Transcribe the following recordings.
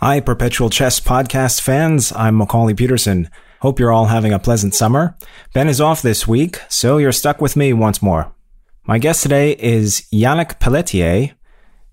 Hi, Perpetual Chess podcast fans. I'm Macaulay Peterson. Hope you're all having a pleasant summer. Ben is off this week, so you're stuck with me once more. My guest today is Yannick Pelletier.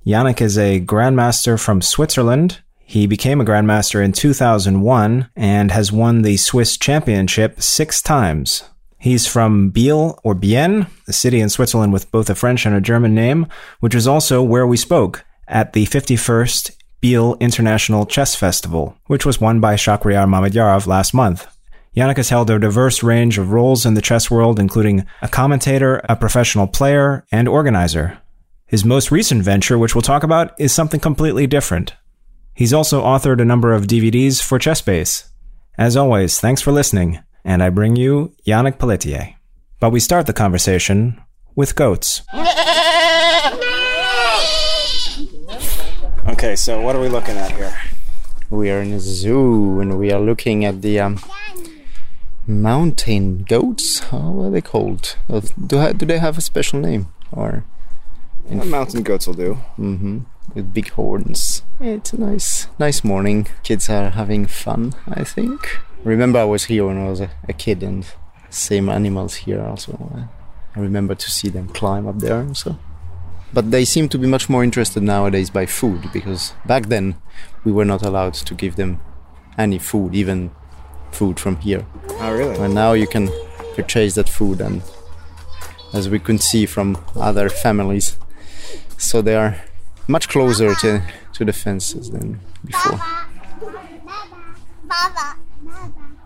Yannick is a grandmaster from Switzerland. He became a grandmaster in 2001 and has won the Swiss championship six times. He's from Biel or Bienne, a city in Switzerland with both a French and a German name, which is also where we spoke at the 51st Biel International Chess Festival, which was won by Shahryar Mamedyarov last month. Yannick has held a diverse range of roles in the chess world, including a commentator, a professional player, and organizer. His most recent venture, which we'll talk about, is something completely different. He's also authored a number of DVDs for ChessBase. As always, thanks for listening, and I bring you Yannick Pelletier. But we start the conversation with goats. Okay, so what are we looking at here? We are in a zoo and we are looking at the um, mountain goats. How are they called? Uh, Do, ha- do they have a special name? Or mountain goats will do. Mm-hmm. with big horns. It's a nice, nice morning. Kids are having fun. I think. Remember, I was here when I was a, a kid, and same animals here also. I remember to see them climb up there. So, but they seem to be much more interested nowadays by food because back then we were not allowed to give them any food, even food from here. Oh, really? And now you can purchase that food, and as we can see from other families, so they are much closer to, to the fences than before. Baba.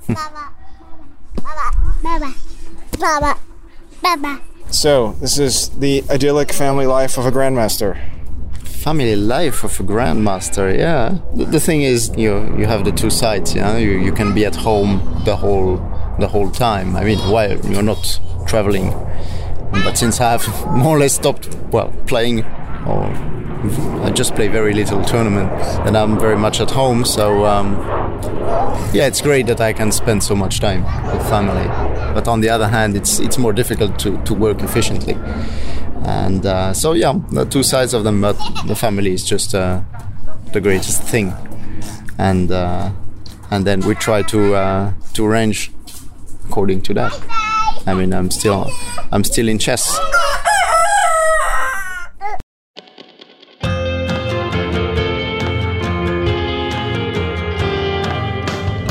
Baba. Baba. Baba. Baba. Baba. So, this is the idyllic family life of a grandmaster. Family life of a grandmaster, yeah. The, the thing is, you you have the two sides. You know, you, you can be at home the whole the whole time. I mean, while you're not traveling. But since I have more or less stopped, well, playing, or I just play very little tournament, and I'm very much at home. So um, yeah, it's great that I can spend so much time with family. But on the other hand, it's it's more difficult to, to work efficiently. And uh, so yeah, the two sides of them. But the family is just uh, the greatest thing. And uh, and then we try to uh, to arrange according to that. I mean, I'm still I'm still in chess.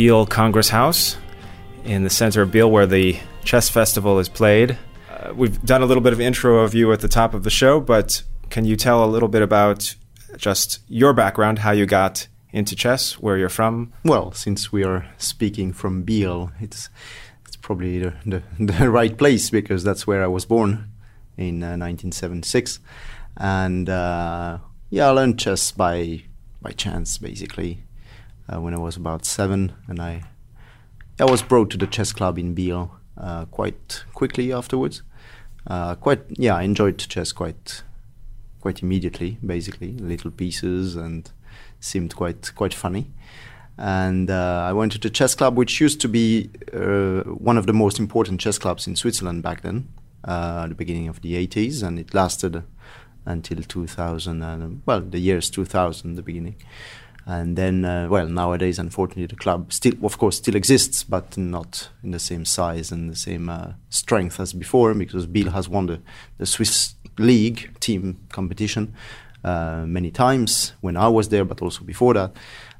Biel Congress House in the center of Biel where the chess festival is played. Uh, we've done a little bit of intro of you at the top of the show, but can you tell a little bit about just your background, how you got into chess, where you're from? Well, since we are speaking from Biel, it's it's probably the, the, the right place because that's where I was born in uh, 1976, and uh, yeah, I learned chess by by chance basically uh, when I was about seven, and I I was brought to the chess club in Biel uh, quite quickly afterwards. Uh, quite yeah, I enjoyed chess quite quite immediately, basically little pieces and seemed quite quite funny. And uh, I went to the chess club, which used to be uh, one of the most important chess clubs in Switzerland back then, uh, the beginning of the 80s, and it lasted until 2000. And, well, the years 2000, the beginning. And then, uh, well, nowadays, unfortunately, the club still, of course, still exists, but not in the same size and the same uh, strength as before, because Biel has won the, the Swiss league team competition uh, many times when I was there, but also before that.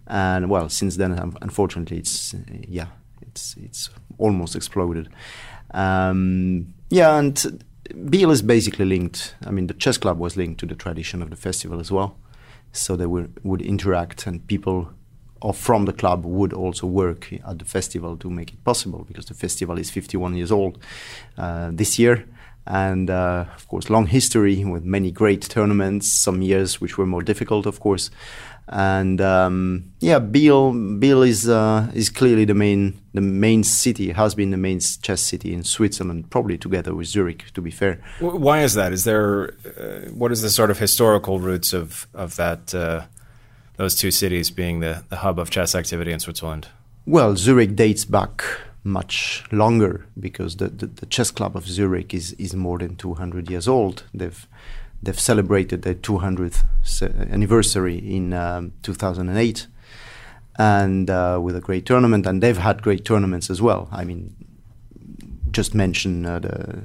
And well, since then, unfortunately, it's uh, yeah, it's it's almost exploded. Um, yeah, and Biel is basically linked. I mean, the chess club was linked to the tradition of the festival as well, so they would would interact, and people or from the club would also work at the festival to make it possible because the festival is 51 years old uh, this year. And uh, of course long history with many great tournaments some years which were more difficult of course and um, yeah Biel Biel is uh, is clearly the main the main city has been the main chess city in Switzerland probably together with Zurich to be fair. Why is that? Is there uh, what is the sort of historical roots of of that uh, those two cities being the, the hub of chess activity in Switzerland? Well Zurich dates back much longer because the, the, the, chess club of Zurich is, is more than 200 years old. They've they've celebrated their 200th anniversary in um, 2008, and uh, with a great tournament. And they've had great tournaments as well. I mean, just mention uh, the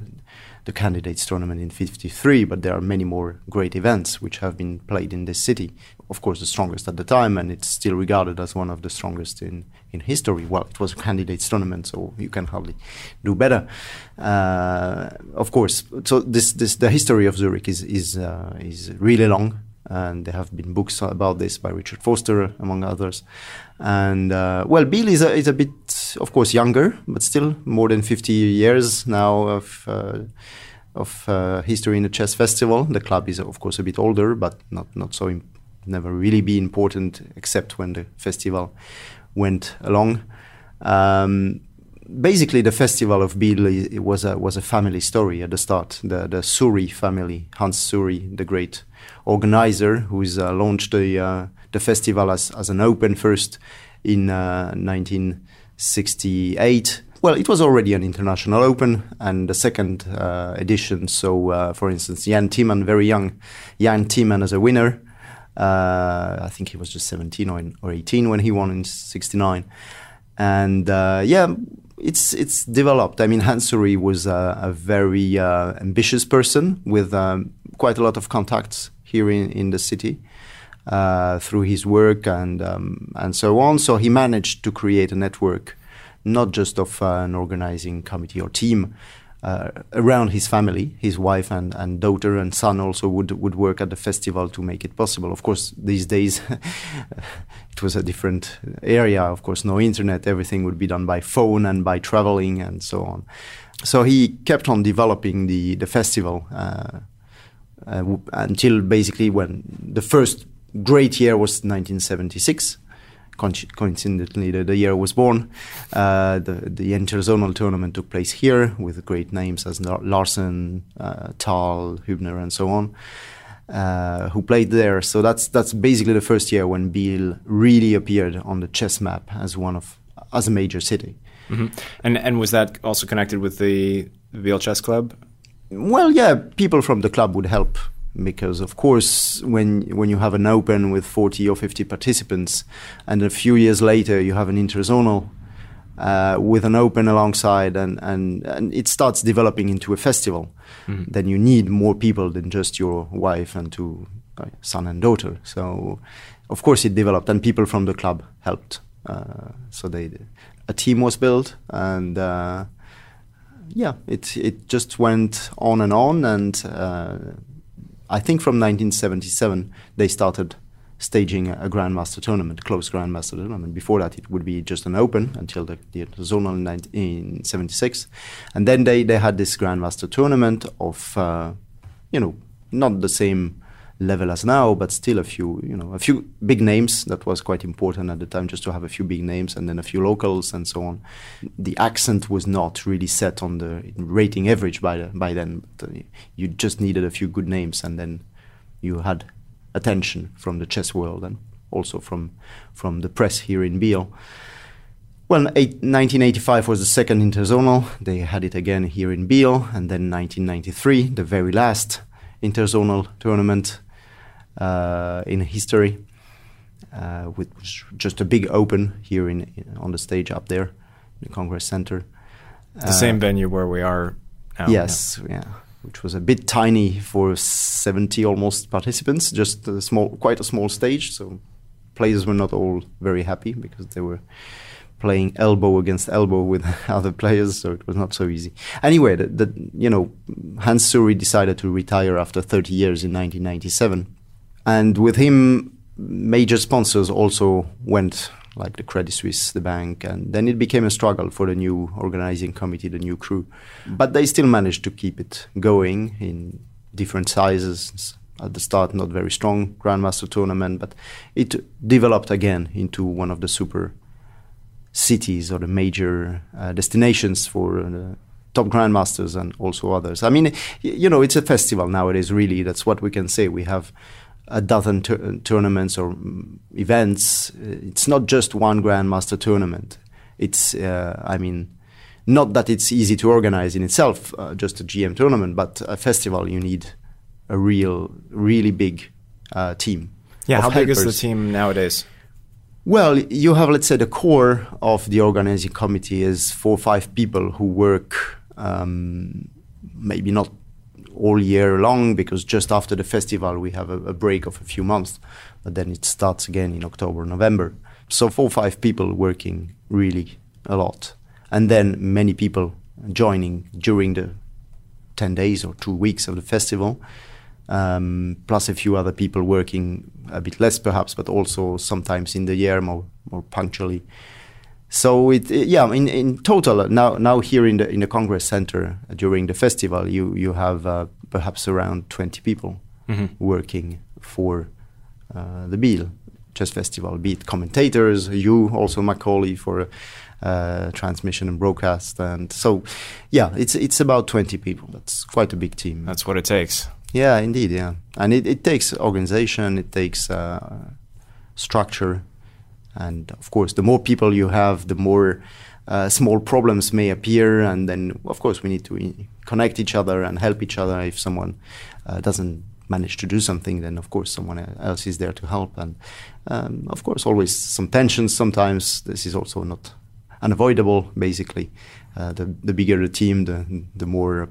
the candidates tournament in 53, but there are many more great events which have been played in this city. Of course, the strongest at the time, and it's still regarded as one of the strongest in, in history. Well, it was a candidates tournament, so you can hardly do better. Uh, of course, so this, this the history of Zurich is is uh, is really long, and there have been books about this by Richard Forster, among others. And uh, well, Biel is a, is a bit, of course, younger, but still more than 50 years now of uh, of uh, history in the chess festival. The club is, of course, a bit older, but not not so Im- never really be important except when the festival went along. Um, basically, the festival of Biel was a was a family story at the start. The the Suri family, Hans Suri, the great organizer, who's uh, launched the uh, the festival as as an open first in 1968. Well, it was already an international open and the second uh, edition. So, uh, for instance, Jan Timman, very young, Jan Timman as a winner. Uh, I think he was just 17 or, or 18 when he won in 69. And uh, yeah, it's it's developed. I mean, Hans Suri was a, a very uh, ambitious person with um, quite a lot of contacts here in, in the city. Uh, through his work and um, and so on. So he managed to create a network, not just of uh, an organizing committee or team. Uh, around his family, his wife and, and daughter and son also would would work at the festival to make it possible. Of course, these days it was a different area. Of course, no internet. Everything would be done by phone and by traveling and so on. So he kept on developing the the festival uh, uh, until basically when the first great year was 1976. Coincidentally, the, the year I was born. Uh, the the interzonal tournament took place here with great names as Larsen, uh, Tal, Hübner, and so on, uh, who played there. So that's that's basically the first year when Biel really appeared on the chess map as one of as a major city. Mm-hmm. And and was that also connected with the Biel Chess Club? Well, yeah, people from the club would help because of course when when you have an open with 40 or 50 participants and a few years later you have an interzonal uh, with an open alongside and, and, and it starts developing into a festival mm-hmm. then you need more people than just your wife and two uh, son and daughter so of course it developed and people from the club helped uh, so they a team was built and uh, yeah, it it just went on and on, and uh, I think from 1977 they started staging a grandmaster tournament, closed grandmaster tournament. Before that, it would be just an open until the, the zonal in 1976, and then they they had this grandmaster tournament of uh, you know not the same level as now, but still a few, you know, a few big names. That was quite important at the time, just to have a few big names and then a few locals and so on. The accent was not really set on the rating average by the, by then. But, uh, you just needed a few good names, and then you had attention from the chess world and also from from the press here in Biel. Well, eight, 1985 was the second interzonal. They had it again here in Biel, and then 1993, the very last interzonal tournament in history, uh, with just a big open here in, in, on the stage up there, in the Congress Center. The same venue where we are now. Yes, yeah. Which was a bit tiny for 70 almost participants, just a small, quite a small stage. So players were not all very happy because they were playing elbow against elbow with other players, so it was not so easy. Anyway, the, you know Hans Suri decided to retire after 30 years in 1997, and with him, major sponsors also went, like the Credit Suisse, the bank, and then it became a struggle for the new organizing committee, the new crew. But they still managed to keep it going in different sizes. At the start, not very strong Grandmaster tournament, but it developed again into one of the super cities or the major uh, destinations for uh, top grandmasters and also others. I mean, you know, it's a festival nowadays. Really, that's what we can say. We have a dozen tur- tournaments or events. It's not just one grandmaster tournament. It's, uh, I mean, not that it's easy to organize in itself, uh, just a GM tournament, but a festival you need a real, really big uh, team. Yeah, how helpers. big is the team nowadays? Well, you have, let's say, the core of the organizing committee is four or five people who work um, maybe not all year long because just after the festival we have a, a, break of a few months, but then it starts again in October, November. So four or five people working really a lot, and then many people joining during the ten days or two weeks of the festival um, plus a few other people working a bit less perhaps, but also sometimes in the year more more punctually. So it, it, yeah, in, in total now now here in the in the Congress Center uh, during the festival you you have uh, perhaps around twenty people mm-hmm. working for uh, the Biel Chess Festival, be it commentators, you also Macaulay for uh, transmission and broadcast, and so yeah, it's it's about twenty people. That's quite a big team. That's what it takes. Yeah, indeed. Yeah, and it, it takes organization, it takes uh, structure, and of course, the more people you have, the more uh, small problems may appear, and then of course we need to connect each other and help each other. If someone uh, doesn't manage to do something, then of course someone else is there to help, and um, of course always some tensions. Sometimes this is also not unavoidable. Basically, uh, the the bigger the team, the the more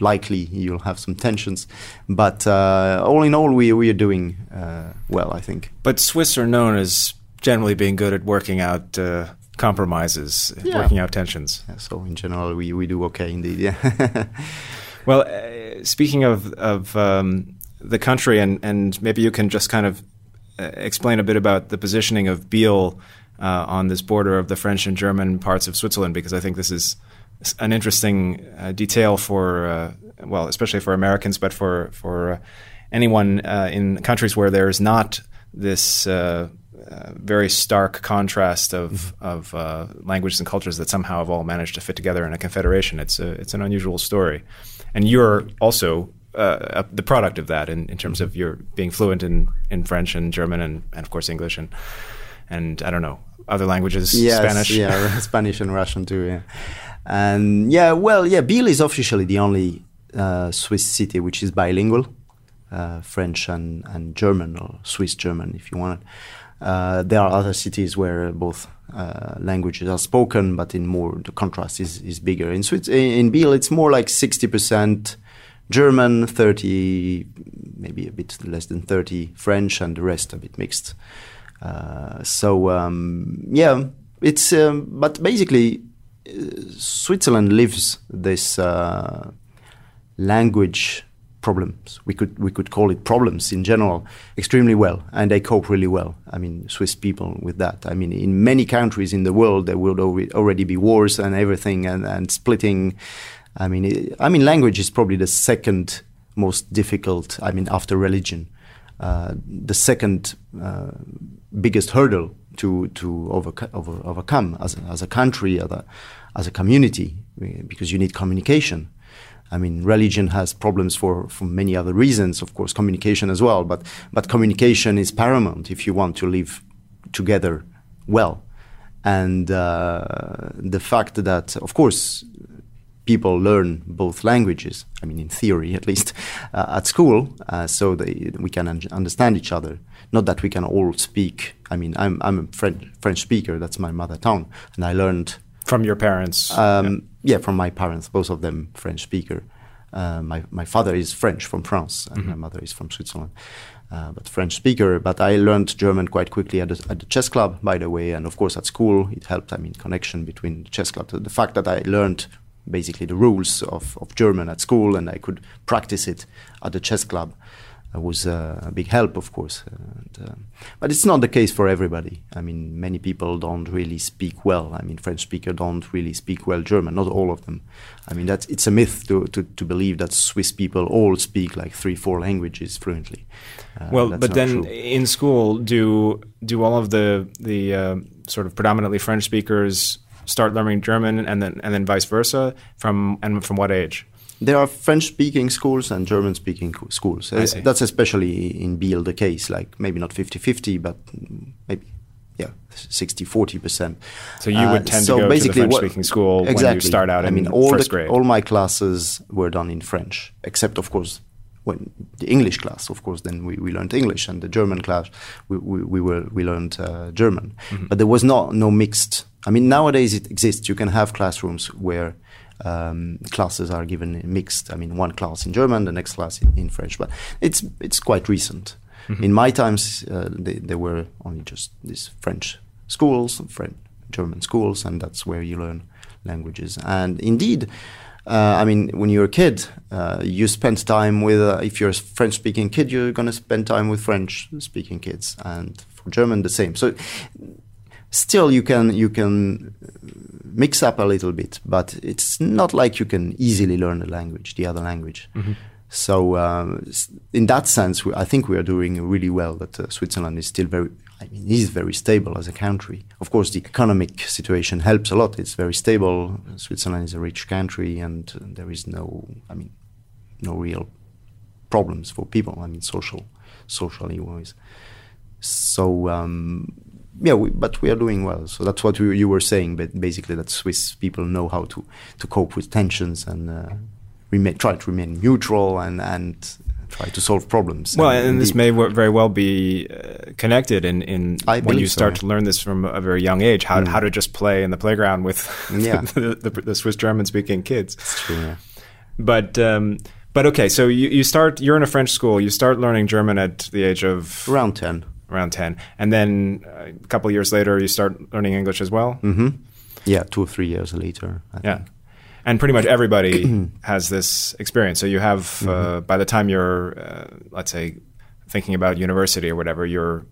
likely you'll have some tensions. But uh, all in all, we we are doing uh, well, I think. But Swiss are known as generally being good at working out uh, compromises, yeah. working out tensions. Yeah, so in general, we, we do okay indeed. Yeah. well, uh, speaking of of um, the country, and and maybe you can just kind of uh, explain a bit about the positioning of Biel. Uh, on this border of the French and German parts of Switzerland, because I think this is an interesting uh, detail for uh, well, especially for Americans, but for for uh, anyone uh, in countries where there's not this uh, uh, very stark contrast of of languages and cultures that somehow have all managed to fit together in a confederation. It's a, it's an unusual story, and you're also. the product of that, in, in terms of your being fluent in, in French and German and, and of course English and and I don't know other languages, yes, Spanish, yeah, Spanish and Russian too, yeah. And yeah, well, yeah, Biel is officially the only uh, Swiss city which is bilingual, uh, French and, and German, or Swiss German, if you want. Uh, there are other cities where both uh, languages are spoken, but in more the contrast is, is bigger. In Swiss, in Biel, it's more like sixty percent German, thirty, maybe a bit less than thirty French, and the rest a bit mixed. Uh, so um, yeah, it's um, but basically Switzerland lives this uh, language problems. We could we could call it problems in general extremely well, and they cope really well. I mean, Swiss people with that. I mean, in many countries in the world there will already be wars and everything, and, and splitting. I mean, it, I mean, language is probably the second most difficult. I mean, after religion, uh, the second uh, biggest hurdle to to over, overcome as a, as a country, as a, as a community, because you need communication. I mean, religion has problems for, for many other reasons, of course, communication as well. But but communication is paramount if you want to live together well. And uh, the fact that, of course, people learn both languages. I mean, in theory, at least, uh, at school, uh, so they, we can un- understand each other. Not that we can all speak. I mean, I'm I'm a French French speaker. That's my mother tongue, and I learned From your parents. um, yeah. from my parents, both of them French speaker. Uh, my my father is French from France, and my mother is from Switzerland, uh, but French speaker. But I learned German quite quickly at the, at the chess club, by the way, and of course at school it helped. I mean, connection between the chess club. The fact that I learned basically the rules of, of German at school and I could practice it at the chess club was uh, a big help, of course. And, um, but it's not the case for everybody. I mean, many people don't really speak well. I mean, French speakers don't really speak well German. Not all of them. I mean, that's it's a myth to, to, to believe that Swiss people all speak like three, four languages fluently. Uh, well, but then true. in school, do do all of the the uh, sort of predominantly French speakers start learning German, and then and then vice versa? From and from what age? There are French-speaking schools and German-speaking schools. Uh. That's especially in Biel the case, like maybe not 50-50, but maybe, yeah, 60-40%. So you would tend to go to the Uh, basically what- French-speaking school when you exactly. start out I in mean, all first the, grade. All my classes were done in French, except, of course, when the English class, of course, then we, we learned English, and the German class, we, we, we, were, we learned uh, German. Mm-hmm. But there was not, no mixed. I mean, nowadays it exists. You can have classrooms where um, classes are given mixed. I mean, one class in German, the next class in, in French. But it's it's quite recent. In my times, uh, there were only just these French schools, French, German schools, and that's where you learn languages. And indeed, uh, I mean, when you're a kid, uh, you spend time with. Uh, if you're a French-speaking kid, you're going to spend time with French-speaking kids, and for German, the same. So still you can you can mix up a little bit, but it's not like you can easily learn the language, the other language. So um, s- in that sense, we, I think we are doing really well. That uh, Switzerland is still very, I mean, is very stable as a country. Of course, the economic situation helps a lot. It's very stable. Switzerland is a rich country, and uh, there is no, I mean, no real problems for people. I mean, social, socially wise. So um, yeah, we, but we are doing well. So that's what we, you were saying. But basically, that Swiss people know how to to cope with tensions and uh, remain, try to remain neutral and and try to solve problems. Well, and this may w- very well be uh, connected in, in I when you so, start yeah. to learn this from a very young age, how, how to just play in the playground with Yeah. the, the, the Swiss German speaking kids. True. Yeah. But um, but okay, so you, you start you're in a French school. You start learning German at the age of Around ten. Around ten, and then uh, a couple of years later, you start learning English as well. hmm Yeah, two or three years later. I Yeah. think. And pretty much everybody has this experience. So you have, Mm-hmm. uh, by the time you're, uh, let's say, thinking about university or whatever, you're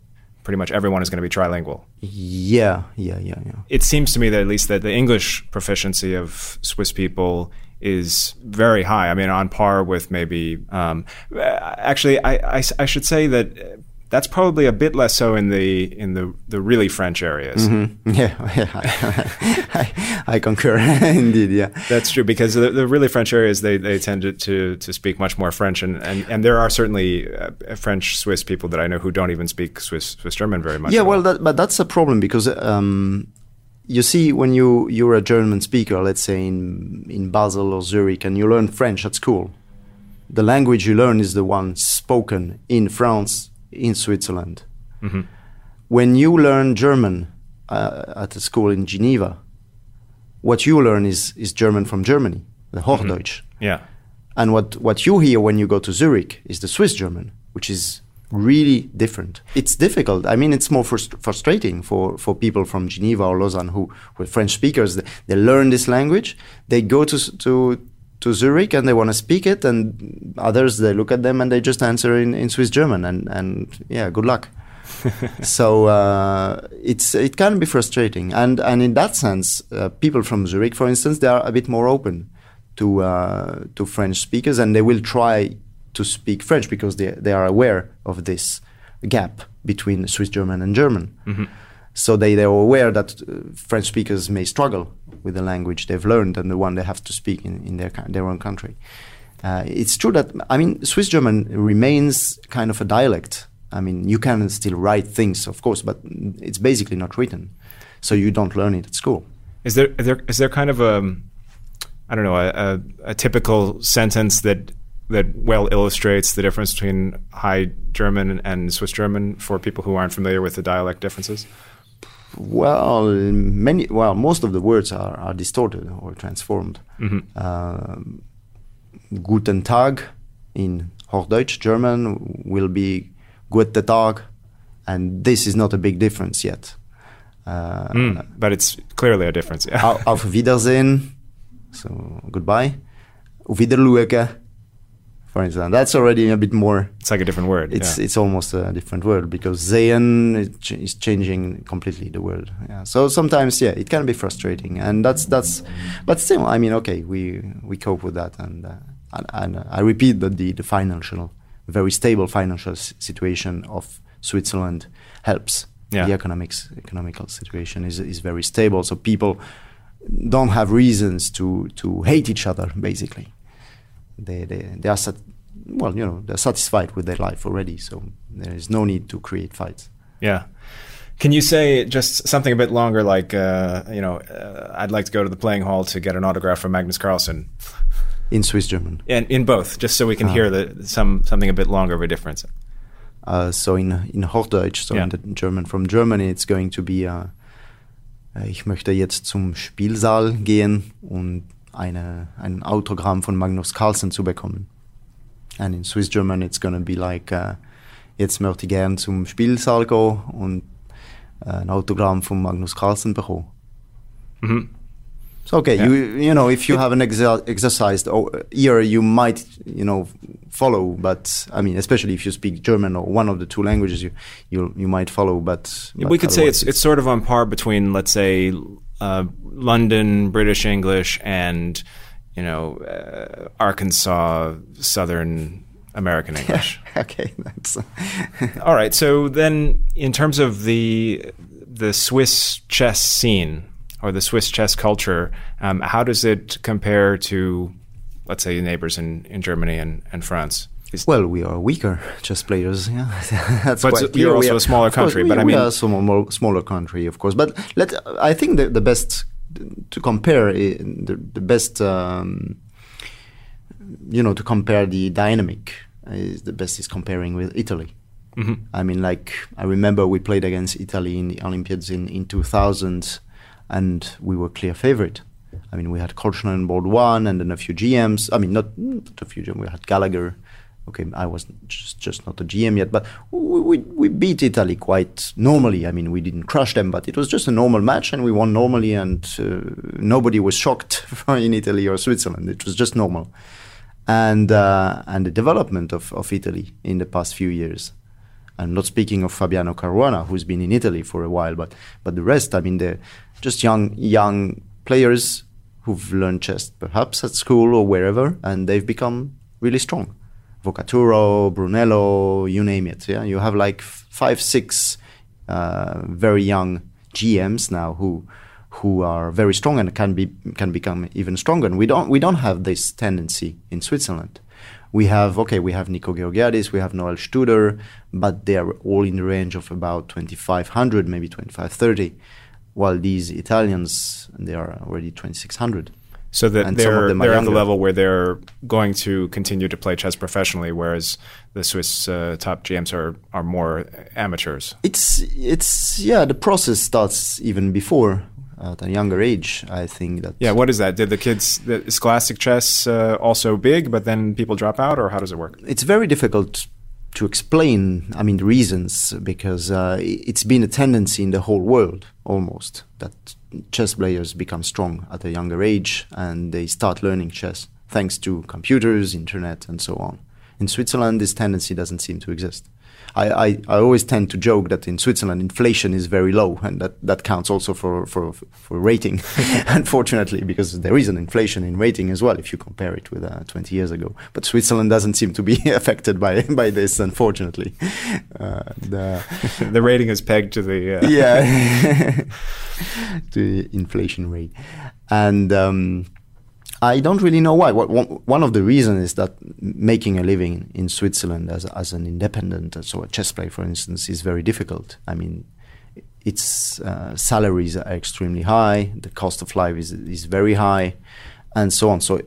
pretty much everyone is going to be trilingual. Yeah, yeah, yeah, yeah. It seems to me that at least that the English proficiency of Swiss people is very high. I mean, on par with maybe. Um, uh, actually, I, I, I should say that uh, that's probably a bit less so in the in the the really French areas. Yeah, yeah I, I, I concur. Indeed, yeah. That's true because the, the really French areas they, they tend to, to, to speak much more French and, and, and there are certainly uh, French Swiss people that I know who don't even speak Swiss Swiss German very much. Yeah, well, that, but that's a problem because um, you see, when you you're a German speaker, let's say in in Basel or Zurich, and you learn French at school, the language you learn is the one spoken in France, in Switzerland. Mm-hmm. When you learn German uh, at a school in Geneva, what you learn is is German from Germany, the Hochdeutsch. yeah, And what, what you hear when you go to Zurich is the Swiss German, which is really different. It's difficult. I mean, it's more frust- frustrating for, for people from Geneva or Lausanne who were French speakers. They, they learn this language, they go to to to Zurich and they want to speak it, and others they look at them and they just answer in, in Swiss German, and and yeah, good luck. so uh, it's it can be frustrating, and and in that sense, uh, people from Zurich, for instance, they are a bit more open to uh, to French speakers, and they will try to speak French because they they are aware of this gap between Swiss German and German. So they they are aware that uh, French speakers may struggle with the language they've learned and the one they have to speak in, in their their own country. Uh, it's true that I mean Swiss German remains kind of a dialect. I mean you can still write things, of course, but it's basically not written, so you don't learn it at school. Is there, is there is there kind of a I don't know a, a, a typical sentence that that well illustrates the difference between High German and Swiss German for people who aren't familiar with the dialect differences? Well, many well most of the words are, are distorted or transformed. Um, Guten Tag in Hochdeutsch German will be Gute Tag, and this is not a big difference yet. Uh, Mm, but it's clearly a difference. Yeah. Auf Wiedersehen, so goodbye. Auf Wiedersehen, for instance. That's already a bit more. It's like a different word. It's yeah. it's almost a different word because sehen is changing completely the world. Yeah. So sometimes, yeah, it can be frustrating, and that's that's. But still, I mean, okay, we we cope with that, and uh, and, and uh, I repeat that the the financial, very stable financial s- situation of Switzerland helps. Yeah. The economics economical situation is is very stable, so people don't have reasons to to hate each other. Basically, they they they are sat- well, you know, they're satisfied with their life already, so there is no need to create fights. Yeah. Can you say just something a bit longer, like uh, you know, uh, I'd like to go to the playing hall to get an autograph from Magnus Carlsen, In Swiss German. and in both, just so we can Ah. hear the some something a bit longer of a difference. Uh, so in in Hochdeutsch, so Yeah. in the German from Germany, it's going to be. Uh, äh, ich möchte jetzt zum Spielsaal gehen und eine ein Autogramm von Magnus Carlsen zu bekommen. And in Swiss German, it's going to be like. Uh, jetzt möchte ich gern zum Spielsaal gehen und äh, ein Autogramm von Magnus Carlsen bekommen. Mhm. So okay, Yeah. you you know if you have an exa- exercised o- ear, you might you know follow. But I mean, especially if you speak German or one of the two languages, you you you might follow. But, but we could say it's it's sort of on par between, let's say, uh, London British English and you know uh, Arkansas Southern American English. okay. That's All right. So then, in terms of the the Swiss chess scene or the Swiss chess culture, um, how does it compare to, let's say, neighbors in, in Germany and, and France? Is- well, we are weaker chess players. Yeah, that's But quite you're also We are- a smaller course, country, we- but I we mean- are a small, smaller country, of course. But let I think the, the best to compare eh, the, the best um, you know to compare the dynamic eh, is the best is comparing with Italy. Mm-hmm. I mean, like I remember we played against Italy in the Olympiads in, in 2000, and we were clear favorite. I mean, we had Korchnoi on board one, and then a few GMs. I mean, not, not a few GMs. We had Gallagher. Okay, I was just just not a GM yet, but we, we we beat Italy quite normally. I mean, we didn't crush them, but it was just a normal match, and we won normally, and uh, nobody was shocked in Italy or Switzerland. It was just normal and uh, and the development of, of Italy in the past few years. I'm not speaking of Fabiano Caruana, who's been in Italy for a while, but but the rest, I mean, they're just young young players who've learned chess perhaps at school or wherever, and they've become really strong. Vocaturo, Brunello, you name it. Yeah, you have like five, six uh, very young GMs now who who are very strong and can be can become even stronger. And we don't we don't have this tendency in Switzerland. We have okay, we have Nico Georgiadis, we have Noel Studer, but they are all in the range of about 2500, maybe 2530, while these Italians they are already 2600. So that And they're they're at the level where they're going to continue to play chess professionally, whereas the Swiss uh, top GMs are are more amateurs. It's it's yeah, the process starts even before at a younger age. I think that Yeah, what is that? Did the kids the scholastic chess uh, also big, but then people drop out, or how does it work? it's very difficult to explain, I mean, the reasons, because uh, it's been a tendency in the whole world almost that chess players become strong at a younger age and they start learning chess thanks to computers, internet, and so on. In Switzerland, this tendency doesn't seem to exist. I, I, I, always tend to joke that in Switzerland inflation is very low, and that, that counts also for, for, for rating, unfortunately, because there is an inflation in rating as well if you compare it with uh, 20 years ago. But Switzerland doesn't seem to be affected by, by this, unfortunately. Uh, the, the rating is pegged to the. Uh yeah, the inflation rate. And. Um, I don't really know why. One of the reasons is that making a living in Switzerland as, as an independent, so a chess player, for instance, is very difficult. I mean, its uh, salaries are extremely high, the cost of life is, is very high, and so on. So,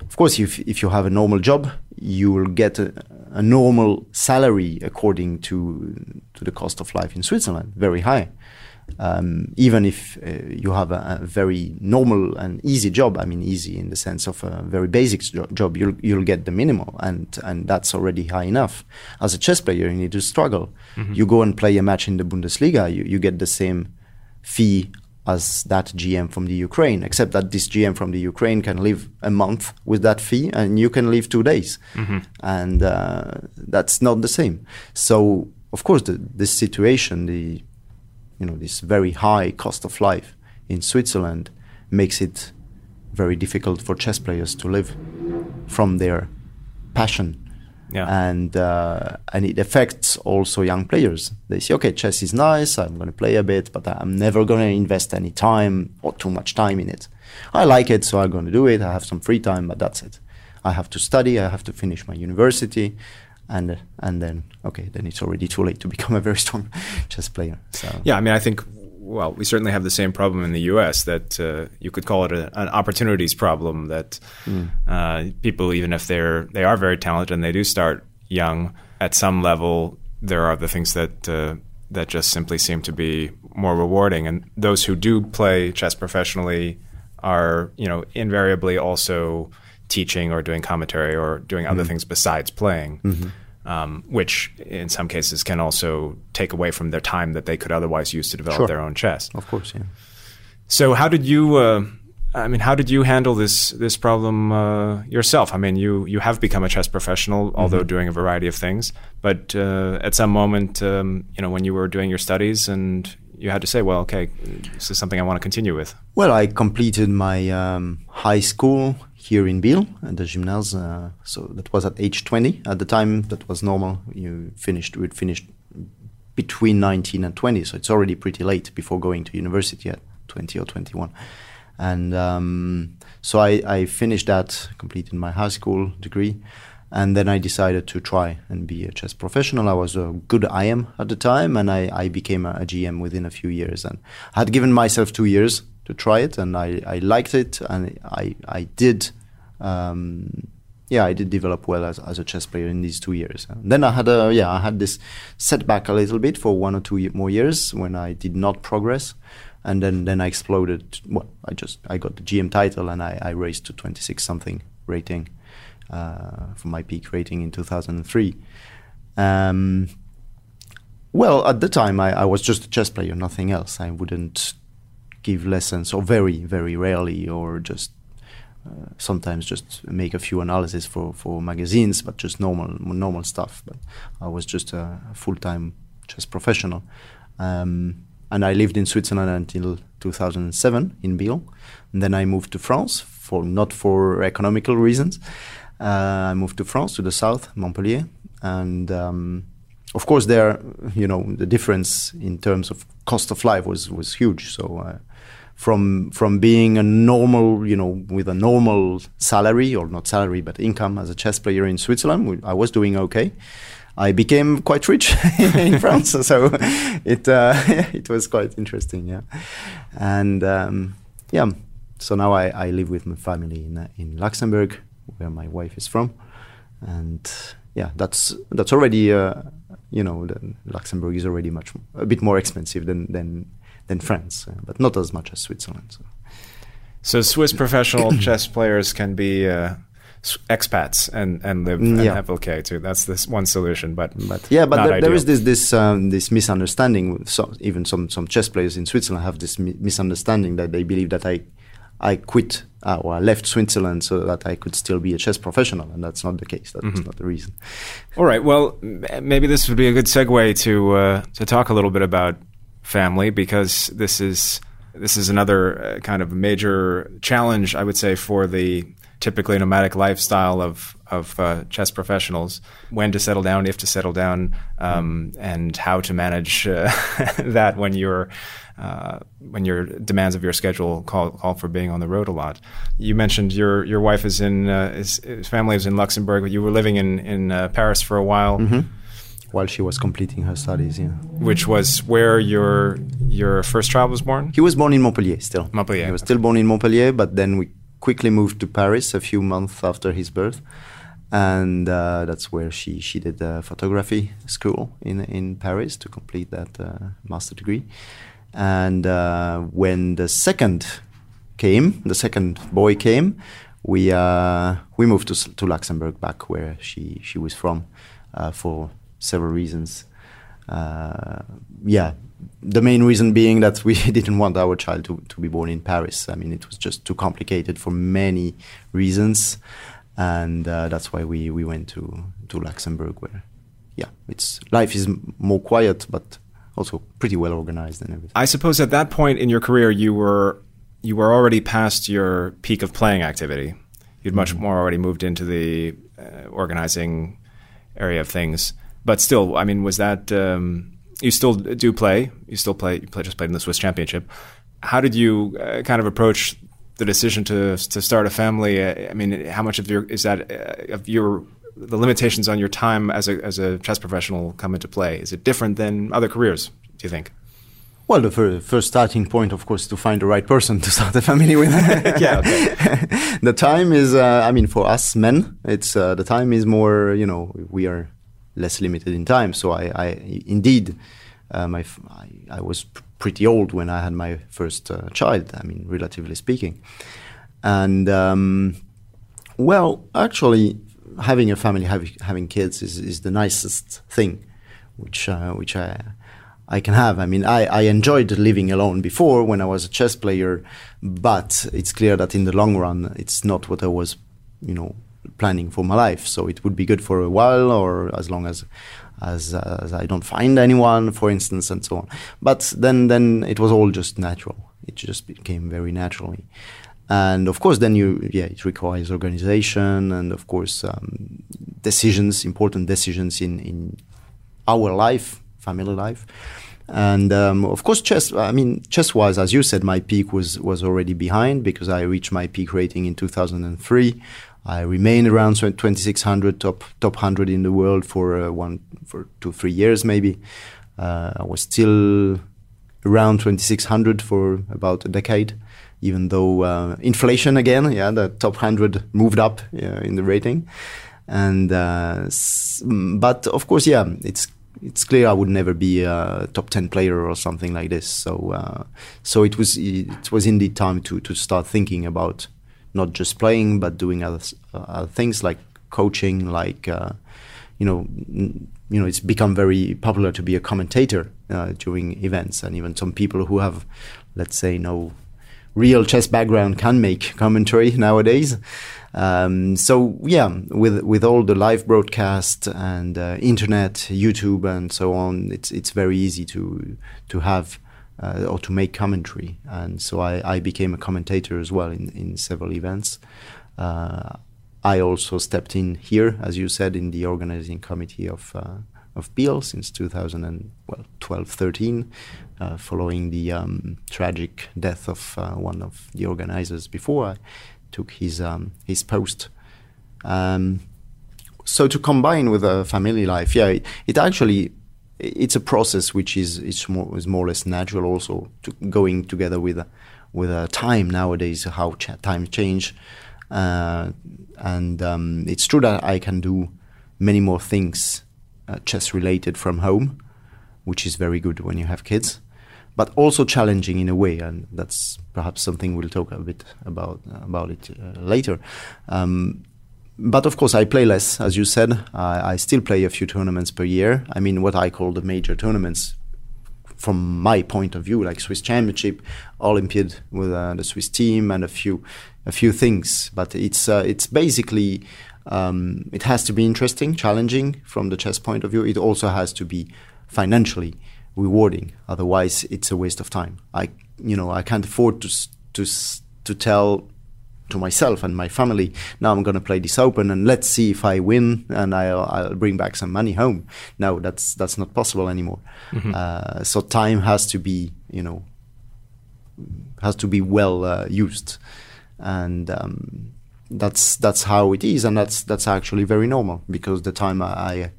of course, if, if you have a normal job, you will get a, a normal salary according to, to the cost of life in Switzerland, very high um, even if uh, you have a, a, very normal and easy job, I mean easy in the sense of a very basic jo- job, you'll you'll get the minimal, and and that's already high enough. As a chess player, you need to struggle. Mm-hmm. You go and play a match in the Bundesliga, you, you get the same fee as that GM from the Ukraine, except that this GM from the Ukraine can live a month with that fee, and you can live two days, mm-hmm. and uh, that's not the same. So of course, the, this situation, the you know this very high cost of life in Switzerland makes it very difficult for chess players to live from their passion. Yeah. And uh, and it affects also young players. They say, okay, chess is nice. I'm going to play a bit, but I'm never going to invest any time or too much time in it. I like it, so I'm going to do it. I have some free time, but that's it. I have to study. I have to finish my university and and then okay, then it's already too late to become a very strong chess player. So yeah, I mean, I think well, we certainly have the same problem in the U.S. that uh, you could call it a, an opportunities problem. That mm. uh, people, even if they're they are very talented and they do start young, at some level, there are the things that uh, that just simply seem to be more rewarding. And those who do play chess professionally are, you know, invariably also teaching or doing commentary or doing other mm-hmm. things besides playing, mm-hmm. um, which in some cases can also take away from their time that they could otherwise use to develop sure. their own chess. Of course, yeah. So, how did you? Uh, I mean, how did you handle this this problem uh, yourself? I mean, you you have become a chess professional, although mm-hmm. doing a variety of things. But uh, at some moment, um, you know, when you were doing your studies and you had to say, well, okay, this is something I want to continue with. Well, I completed my um, high school here in Biel at the gymnase. Uh, so that was at age 20. At the time, that was normal. You finished, we'd finished between 19 and 20. So it's already pretty late before going to university at 20 or 21. And um, so I, I finished that, completed my high school degree. And then I decided to try and be a chess professional. I was a good IM at the time, and I, I became a, a GM within a few years. And I had given myself two years to try it, and I, I liked it, and I, I did um, yeah, I did develop well as, as a chess player in these two years. And then I had a yeah, I had this setback a little bit for one or two more years when I did not progress, and then then I exploded. Well, I just I got the GM title and I, I raced to 26 something rating uh, for my peak rating in 2003. Um, well, at the time I, I was just a chess player, nothing else. I wouldn't give lessons, or very very rarely, or just sometimes just make a few analyses for, for magazines, but just normal normal stuff. But I was just a full time chess professional, um, and I lived in Switzerland until 2007 in Biel. And then I moved to France for not for economical reasons. Uh, I moved to France to the south, Montpellier, and um, of course there, you know, the difference in terms of cost of life was was huge. So uh, from from being a normal, you know, with a normal salary or not salary but income as a chess player in Switzerland, I was doing okay. I became quite rich in France, so it uh, it was quite interesting, yeah. And um, yeah, so now I, I live with my family in uh, in Luxembourg, where my wife is from, and yeah, that's that's already uh, you know Luxembourg is already much a bit more expensive than than than France, uh, but not as much as Switzerland. So, so Swiss professional chess players can be uh, expats and and live Mm, and yeah. have okay too. That's this one solution, but But yeah, but there, there is this this um, this misunderstanding. Some, even some some chess players in Switzerland have this mi- misunderstanding that they believe that I I quit uh, or I left Switzerland so that I could still be a chess professional, and that's not the case. That's Mhm. not the reason. All right. Well, m- maybe this would be a good segue to uh, to talk a little bit about family because this is this is another uh, kind of major challenge, I would say, for the typically nomadic lifestyle of of uh, chess professionals. When to settle down, if to settle down, um, and how to manage uh, that when you're. Uh, when your demands of your schedule call, call for being on the road a lot, you mentioned your your wife is in uh, is, his family is in Luxembourg, but you were living in in uh, Paris for a while hmm While she was completing her studies, yeah. which was where your your first child was born. He was born in Montpellier still. Montpellier. He was still born in Montpellier, but then we quickly moved to Paris a few months after his birth. And uh, that's where she, she did uh, photography school in, in Paris to complete that uh, master degree. And uh, when the second came, the second boy came, we, uh, we moved to, to Luxembourg back where she, she was from uh, for several reasons. Uh, yeah, the main reason being that we didn't want our child to, to be born in Paris. I mean, it was just too complicated for many reasons, and uh, that's why we, we went to, to Luxembourg, where, yeah, it's life is m- more quiet, but also pretty well organized and everything. I suppose at that point in your career, you were you were already past your peak of playing activity. You'd much Mm-hmm. more already moved into the uh, organizing area of things. But still, I mean, was that um, you still do play? You still play? You play, just played in the Swiss Championship. How did you uh, kind of approach the decision to to start a family? Uh, I mean, how much of your is that uh, of your the limitations on your time as a as a chess professional come into play? Is it different than other careers? Do you think? Well, the first starting point, of course, to find the right person to start a family with. Yeah, the time is, uh, I mean, for us men, it's uh, the time is more. You know, we are less limited in time. So I, I indeed, f- I, I was pretty old when I had my first uh, child. I mean, relatively speaking, and um, well, actually, having a family, having having kids is, is the nicest thing, which uh, which I I can have. I mean, I, I enjoyed living alone before when I was a chess player, but it's clear that in the long run, it's not what I was, you know, planning for my life. So it would be good for a while, or as long as as, as I don't find anyone, for instance, and so on. But then then it was all just natural. It just became very naturally. And of course, then you, yeah, it requires organization and of course um, decisions, important decisions in, in our life, family life. And um, of course, chess. I mean, chess-wise, as you said, my peak was was already behind because I reached my peak rating in 2003. I remained around 2600 top top 100 in the world for uh, one for two three years maybe. Uh, I was still around 2600 for about a decade, even though uh, inflation again, yeah, the top 100 moved up in the rating. And uh, but of course, yeah, it's it's clear I would never be a top 10 player or something like this. So uh, so it was it was indeed time to to start thinking about not just playing but doing other uh, things like coaching, like uh, you know, n- you know, it's become very popular to be a commentator uh, during events, and even some people who have, let's say, no real chess background can make commentary nowadays. Um, so yeah, with with all the live broadcast and uh, internet, YouTube, and so on, it's it's very easy to to have. Uh, or to make commentary, and so I, I became a commentator as well in, in several events. Uh, I also stepped in here, as you said, in the organizing committee of uh, of Biel since 2012, 13, uh, following the um, tragic death of uh, one of the organizers before I took his um, his post. Um, so to combine with a family life, yeah, it, it actually it's a process which is it's more is more or less natural. Also, to going together with with a time nowadays, how cha- times change, uh, and um, it's true that I can do many more things uh, chess related from home, which is very good when you have kids, but also challenging in a way, and that's perhaps something we'll talk a bit about about it uh, later. Um, but of course, I play less, as you said. I, I still play a few tournaments per year. I mean, what I call the major tournaments, from my point of view, like Swiss Championship, Olympiad with uh, the Swiss team, and a few, a few things. But it's uh, it's basically um, it has to be interesting, challenging from the chess point of view. It also has to be financially rewarding. Otherwise, it's a waste of time. I you know I can't afford to to to tell to myself and my family, now I'm going to play this open and let's see if I win and I'll, I'll bring back some money home. No, that's that's not possible anymore. Uh, so time has to be, you know, has to be well uh, used, and um, that's that's how it is, and that's that's actually very normal because the time I I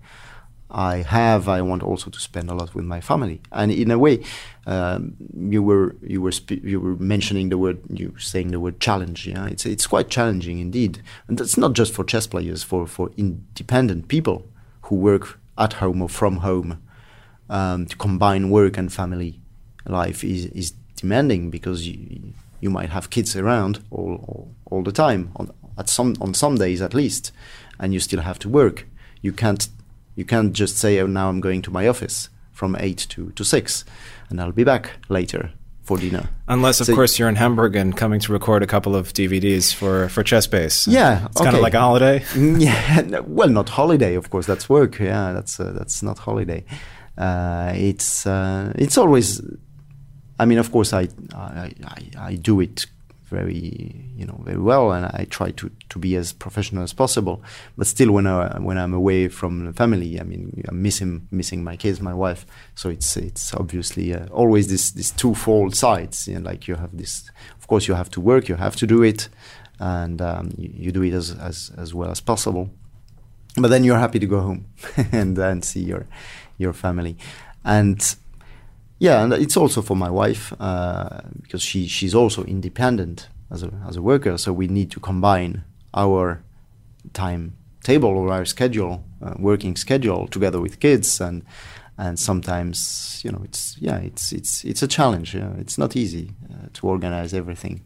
have I want also to spend a lot with my family, and in a way, um, you were you were you were mentioning the word you were saying the word challenge. Yeah, it's it's quite challenging indeed, and that's not just for chess players, for for independent people who work at home or from home. Um, to combine work and family life is is demanding because you you might have kids around all all, all the time on at some on some days at least, and you still have to work. You can't you can't just say, "Oh, now I'm going to my office from eight to to six, and I'll be back later for dinner." Unless, of So- course, you're in Hamburg and coming to record a couple of DVDs for, for ChessBase. Yeah, It's kind of like a holiday. Yeah, well, not holiday, of course. That's work. Yeah, that's uh, that's not holiday. Uh, it's uh, it's always. I mean, of course, I, I I I do it very you know very well, and I try to, to be as professional as possible. But still, when I when I'm away from the family, I mean, I'm missing missing my kids, my wife. So it's it's obviously uh, always this this twofold sides. You know, like you have this. Of course, you have to work. You have to do it, and um, you, you do it as, as as well as possible but then you're happy to go home and and see your your family and yeah and it's also for my wife uh, because she she's also independent as a as a worker so we need to combine our time table or our schedule uh, working schedule together with kids and and sometimes you know it's yeah it's it's it's a challenge yeah. it's not easy uh, to organize everything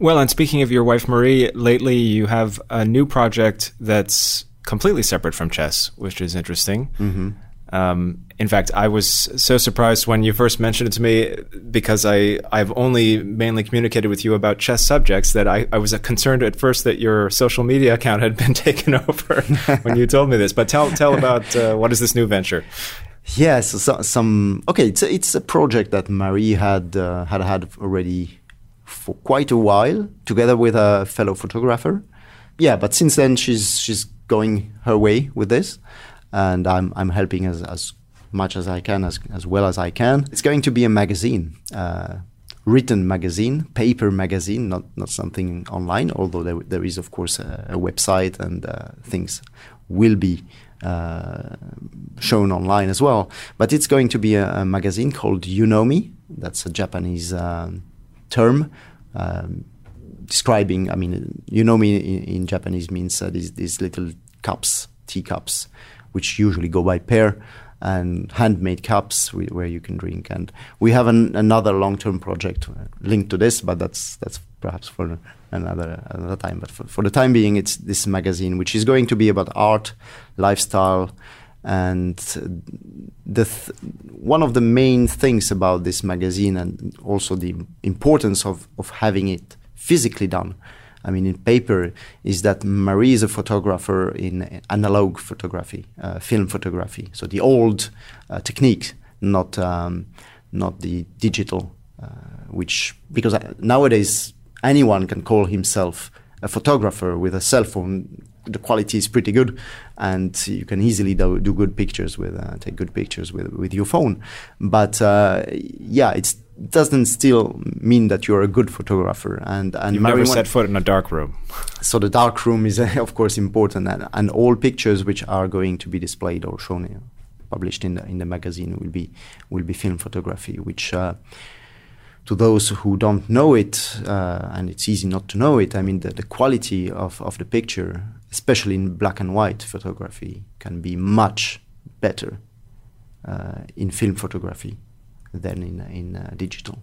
Well, and speaking of your wife, Marie, lately you have a new project that's completely separate from chess, which is interesting. Mhm. Um, in fact, I was so surprised when you first mentioned it to me because I, I've only mainly communicated with you about chess subjects that I, I was concerned at first that your social media account had been taken over when you told me this. But tell, tell about uh, what is this new venture? Yes, so, some okay. It's a, it's a project that Marie had uh, had had already for quite a while, together with a fellow photographer. Yeah, but since then she's she's going her way with this, and I'm I'm helping as as much as I can, as as well as I can. It's going to be a magazine. Uh, written magazine, paper magazine, not not something online. Although there, there is, of course, a, a website and uh, things will be uh, shown online as well. But it's going to be a, a magazine called Unomi. That's a Japanese um, term. Um, describing, I mean, Unomi in, in Japanese means uh, these, these little cups, teacups, which usually go by pair, and handmade cups where you can drink. And we have an, another long-term project uh, linked to this, but that's that's perhaps for another another time. But for, for the time being, it's this magazine, which is going to be about art, lifestyle, and the th- one of the main things about this magazine, and also the importance of of having it physically done. I mean, in paper, is that Marie is a photographer in analog photography, uh, film photography. So the old uh, technique, not um, not the digital, uh, which because uh, nowadays anyone can call himself a photographer with a cell phone. The quality is pretty good, and you can easily do, do good pictures with uh, take good pictures with with your phone. But uh, yeah, it's doesn't still mean that you're a good photographer. And and You've never set foot in a dark room. so the dark room is uh, of course important, and, and all pictures which are going to be displayed or shown, uh, published in the in the magazine will be will be film photography, which. Uh, to those who don't know it, uh, and it's easy not to know it, I mean, the, the quality of, of the picture, especially in black and white photography, can be much better uh, in film photography than in, in uh, digital.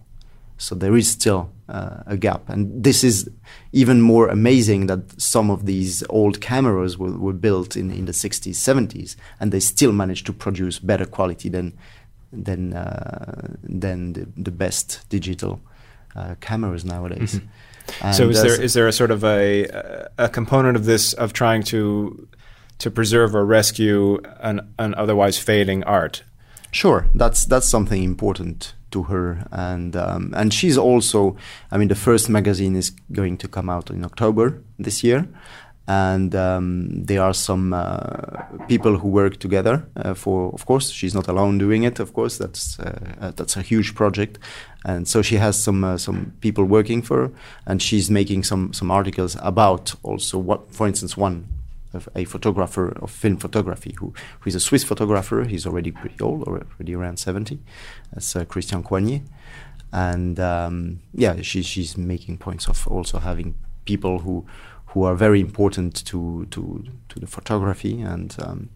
So there is still uh, a gap, and this is even more amazing that some of these old cameras were, were built in, in the 60s, 70s, and they still managed to produce better quality than than uh, than the, the best digital uh, cameras nowadays. Mm-hmm. So is there is there a sort of a a component of this of trying to to preserve or rescue an, an otherwise fading art? Sure, that's that's something important to her, and um, and she's also. I mean, the first magazine is going to come out in October this year, and um, there are some uh, people who work together. Uh, for of course, she's not alone doing it. Of course, that's uh, that's a huge project, and so she has some uh, some people working for her, and she's making some some articles about also what, for instance, one a photographer of film photography who, who is a Swiss photographer. He's already pretty old, already around 70. That's uh, Christian Coigny. And um, yeah, she, she's making points of also having people who who are very important to to, to the photography and um,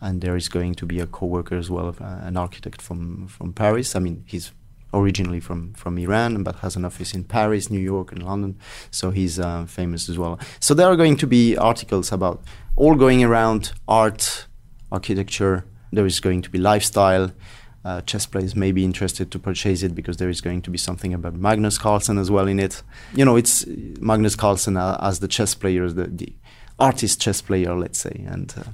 and there is going to be a co-worker as well, uh, an architect from from Paris. I mean, he's originally from from Iran, but has an office in Paris, New York, and London. So he's uh, famous as well. So there are going to be articles about all going around art, architecture. There is going to be lifestyle. Uh, chess players may be interested to purchase it because there is going to be something about Magnus Carlsen as well in it. You know, it's Magnus Carlsen uh, as the chess player, the, the artist chess player, let's say, and uh,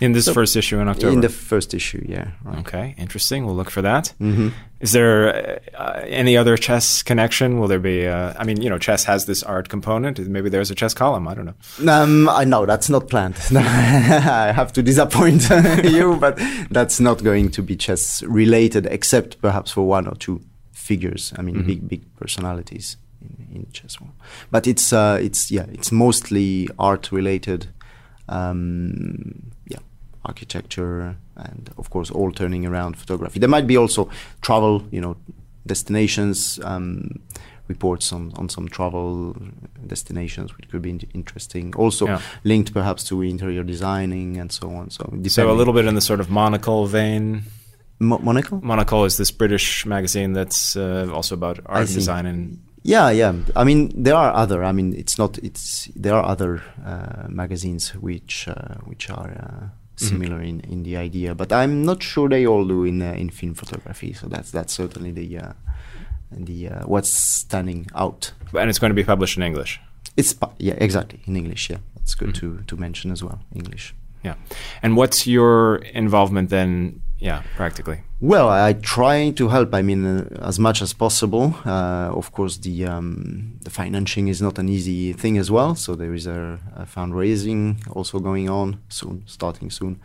in this so first issue in October. In the first issue, yeah. Right. Okay, interesting. We'll look for that. Mm-hmm. Is there uh, any other chess connection? Will there be? Uh, I mean, you know, chess has this art component. Maybe there's a chess column. I don't know. Um, I know that's not planned. I have to disappoint you, but that's not going to be chess related, except perhaps for one or two figures. I mean, mm-hmm. big big personalities in, in chess. But it's uh, it's yeah, it's mostly art related. Um, architecture, and of course, all turning around photography. There might be also travel, you know, destinations, um, reports on, on some travel destinations, which could be interesting. Also yeah. linked perhaps to interior designing and so on. So, so a little bit in the sort of Monocle vein. Mo- Monocle? Monocle is this British magazine that's uh, also about art design and yeah, yeah. I mean, there are other. I mean, it's not. It's there are other uh, magazines which uh, which are uh. Similar mm-hmm. in, in the idea, but I'm not sure they all do in uh, in film photography. So that's that's certainly the uh, the uh, what's standing out. And it's going to be published in English. It's yeah, exactly in English. Yeah, that's good mm-hmm. to to mention as well. English. Yeah, and what's your involvement then yeah, practically. Well, I try to help. I mean, uh, as much as possible. Uh, of course, the um, the financing is not an easy thing as well. So there is a, a fundraising also going on soon, starting soon,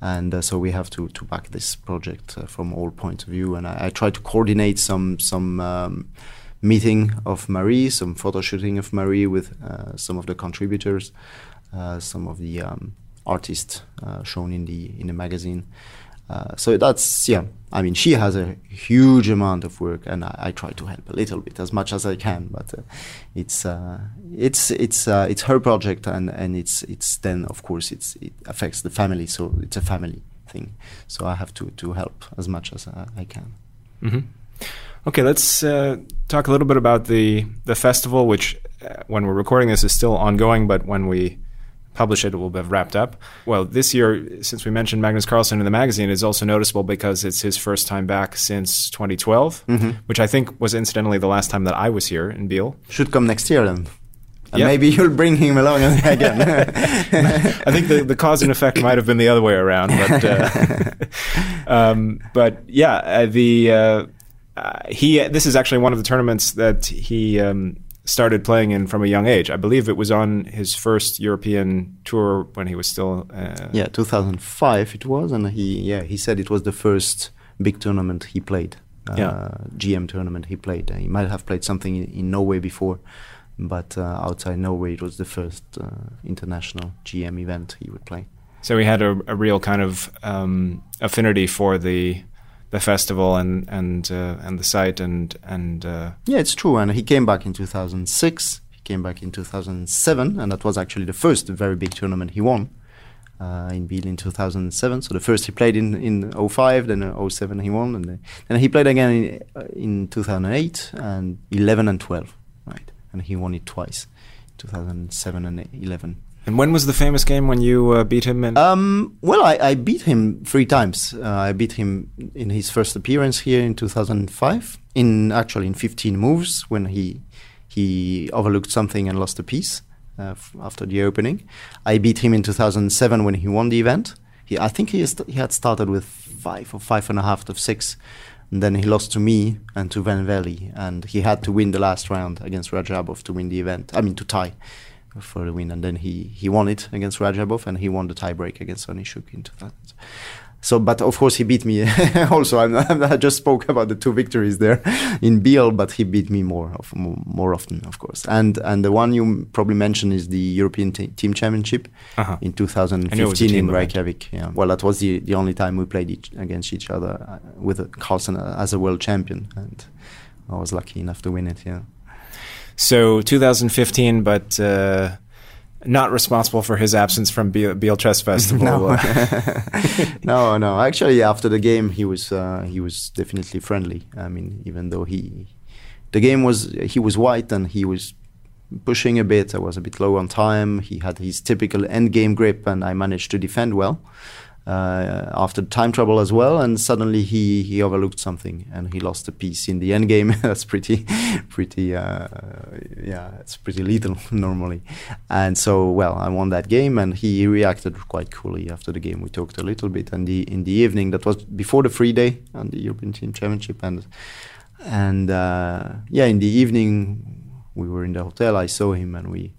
and uh, so we have to to back this project uh, from all points of view. And I, I try to coordinate some some. Um, meeting of Marie, some photo shooting of Marie with uh, some of the contributors, uh, some of the um, artists shown in the in the magazine. Uh, so that's yeah. I mean, she has a huge amount of work, and I, I try to help a little bit as much as I can. But uh, it's uh, it's it's uh, it's her project, and, and it's it's then of course it's it affects the family, so it's a family thing. So I have to to help as much as I, I can. Mm-hmm. Okay, let's uh, talk a little bit about the the festival, which when we're recording this is still ongoing, but when we publish it, it will have wrapped up. Well, this year, since we mentioned Magnus Carlsen in the magazine, is also noticeable because it's his first time back since 2012, mm-hmm. which I think was incidentally the last time that I was here in Biel. Should come next year then. And yep. maybe you'll bring him along again. I think the, the cause and effect might have been the other way around, but uh, um, but yeah, uh, the uh, uh, he this is actually one of the tournaments that he um, started playing in from a young age. I believe it was on his first European tour when he was still. Uh, yeah, 2005 it was, and he yeah he said it was the first big tournament he played. Uh, yeah. GM tournament he played. he might have played something in, in Norway before, but uh, outside Norway it was the first uh, international GM event he would play. So he had a, a real kind of um, affinity for the the festival and and uh, and the site and and uh yeah, it's true. And he came back in 2006. He came back in 2007, and that was actually the first very big tournament he won. uh, in Biel in 2007. So the first he played in in 05, then uh, 07 he won, and then, then he played again in, uh, in 2008 and 11 and 12, right? And he won it twice, 2007 and 11. And when was the famous game when you uh, beat him? In- Um, well, I, I beat him three times. Uh, I beat him in his first appearance here in 2005. In actually in 15 moves when he he overlooked something and lost a piece uh, f- after the opening. I beat him in 2007 when he won the event. He, I think he, st- he had started with five or five and a half of six. And then he lost to me and to Van and he had to win the last round against Rajabov to win the event. I mean, to tie for the win, and then he, he won it against Rajabov, and he won the tiebreak against Onishuk in 2000. So, but of course he beat me. also, I'm, I just spoke about the two victories there in Biel, but he beat me more of, more, often, of course. And and the one you probably mentioned is the European te- Team Championship Uh-huh. in I knew it was a 2015 in. Reykjavik. Yeah. Well, that was the, the only time we played each, against each other uh, with Carlsen as a world champion, and I was lucky enough to win it. Yeah. So 2015, but uh, not responsible for his absence from Biel Chess Festival. No. Uh, no, no. Actually, after the game, he was uh, he was definitely friendly. I mean, even though he, the game was he was white and he was pushing a bit. I was a bit low on time. He had his typical end game grip, and I managed to defend well. Uh, after time trouble as well, and suddenly he, he overlooked something and he lost a piece in the end game. That's pretty, pretty, uh, yeah, it's pretty lethal normally. And so, well, I won that game, and he reacted quite coolly after the game. We talked a little bit, and the in the evening that was before the free day and the European Team Championship, and and uh, yeah, in the evening we were in the hotel. I saw him, and we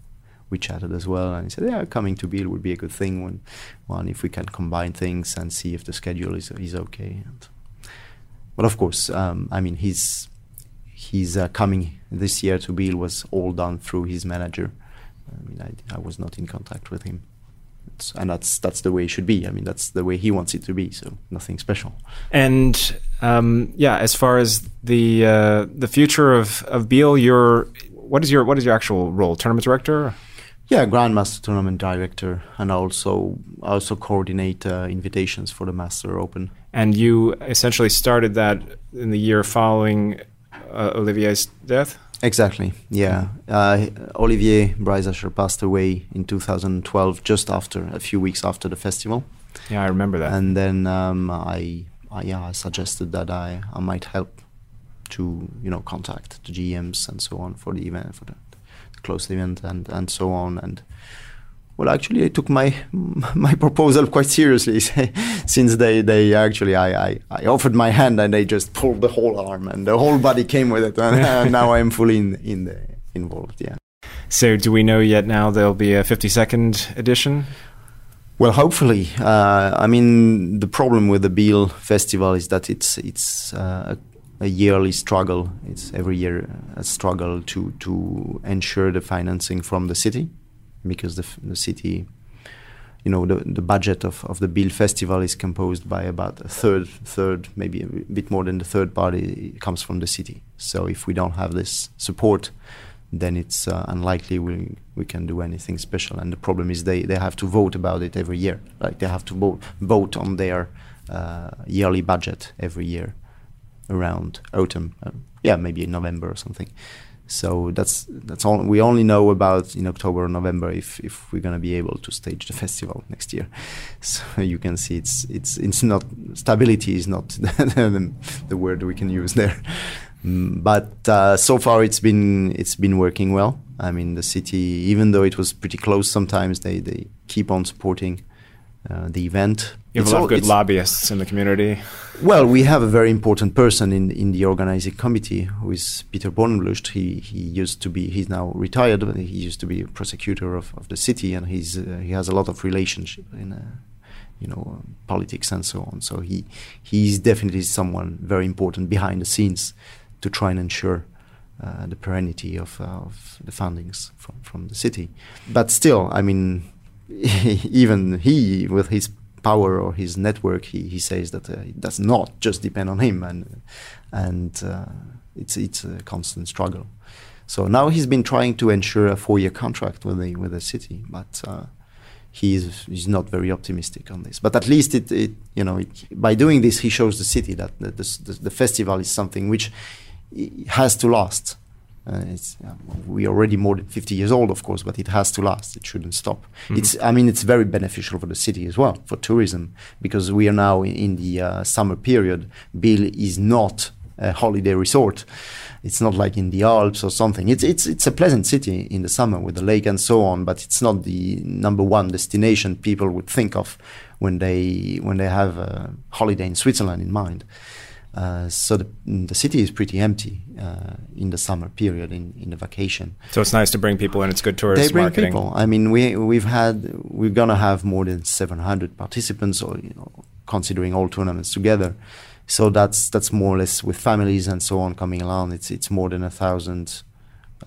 we chatted as well, and he said, "Yeah, coming to Biel would be a good thing when one if we can combine things and see if the schedule is is okay." And, but of course, um, I mean, he's he's uh, coming this year to Biel was all done through his manager. I mean, I, I was not in contact with him, it's, and that's that's the way it should be. I mean, that's the way he wants it to be. So nothing special. and um, yeah, as far as the uh, the future of of Biel, your what is your what is your actual role? Tournament director? Yeah, Grandmaster tournament director, and also also coordinate uh, invitations for the Master Open. And you essentially started that in the year following uh, Olivier's death. Exactly. Yeah, uh, Olivier Breisascher passed away in 2012, just after a few weeks after the festival. Yeah, I remember that. And then um, I, I, yeah, I suggested that I, I might help to you know contact the GMs and so on for the event for the, the closed event and and so on and. Well, actually, I took my my proposal quite seriously since they, they actually I, I, I offered my hand and they just pulled the whole arm and the whole body came with it and now I'm fully in in the involved. Yeah. So, do we know yet now there'll be a 52nd edition? Well, hopefully. Uh, I mean, the problem with the Biel Festival is that it's it's uh, a, yearly struggle. It's every year a struggle to to ensure the financing from the city, because the the city, you know, the the budget of, of the Biel Festival is composed by about a third third maybe a bit more than the third party comes from the city. So if we don't have this support, then it's uh, unlikely we we can do anything special. And the problem is they, they have to vote about it every year. Like they have to vote vote on their uh, yearly budget every year around autumn. Uh, yeah, maybe in November or something. So that's that's all we only know about in October or November if, if we're gonna be able to stage the festival next year. So you can see it's it's it's not stability is not the, the word we can use there. Mm, But uh, so far, it's been it's been working well. I mean, the city, even though it was pretty close, sometimes they, they keep on supporting uh, the event. You have It's a lot all- of good lobbyists in the community. well, we have a very important person in in the organizing committee, who is Peter Bohnenblust. He he used to be he's now retired. but He used to be a prosecutor of, of the city, and he's uh, he has a lot of relationship in. Uh, you know, politics and so on. So he he's definitely someone very important behind the scenes to try and ensure uh, the perennity of, uh, of the fundings from, from the city. But still, I mean, even he, with his power or his network, he, he says that uh, it does not just depend on him, and and uh, it's it's a constant struggle. So now he's been trying to ensure a four-year contract with the with the city, but uh, he is he's not very optimistic on this. But at least it, it you know it, by doing this he shows the city that the, the, the festival is something which has to last. Uh, it's uh, we already more than 50 years old, of course, but it has to last. It shouldn't stop. Mhm. It's I mean it's very beneficial for the city as well for tourism because we are now in, in the uh, summer period. Biel is not a holiday resort. It's not like in the Alps or something. It's it's it's a pleasant city in the summer with the lake and so on, but it's not the number one destination people would think of when they when they have a holiday in Switzerland in mind. Uh, so the, the city is pretty empty uh, in the summer period in, in the vacation. So it's nice to bring people in. It's good tourist They bring marketing. people. I mean, we we've had we're gonna have more than 700 participants, or you know, considering all tournaments together. So that's that's more or less with families and so on coming along. It's it's more than a thousand,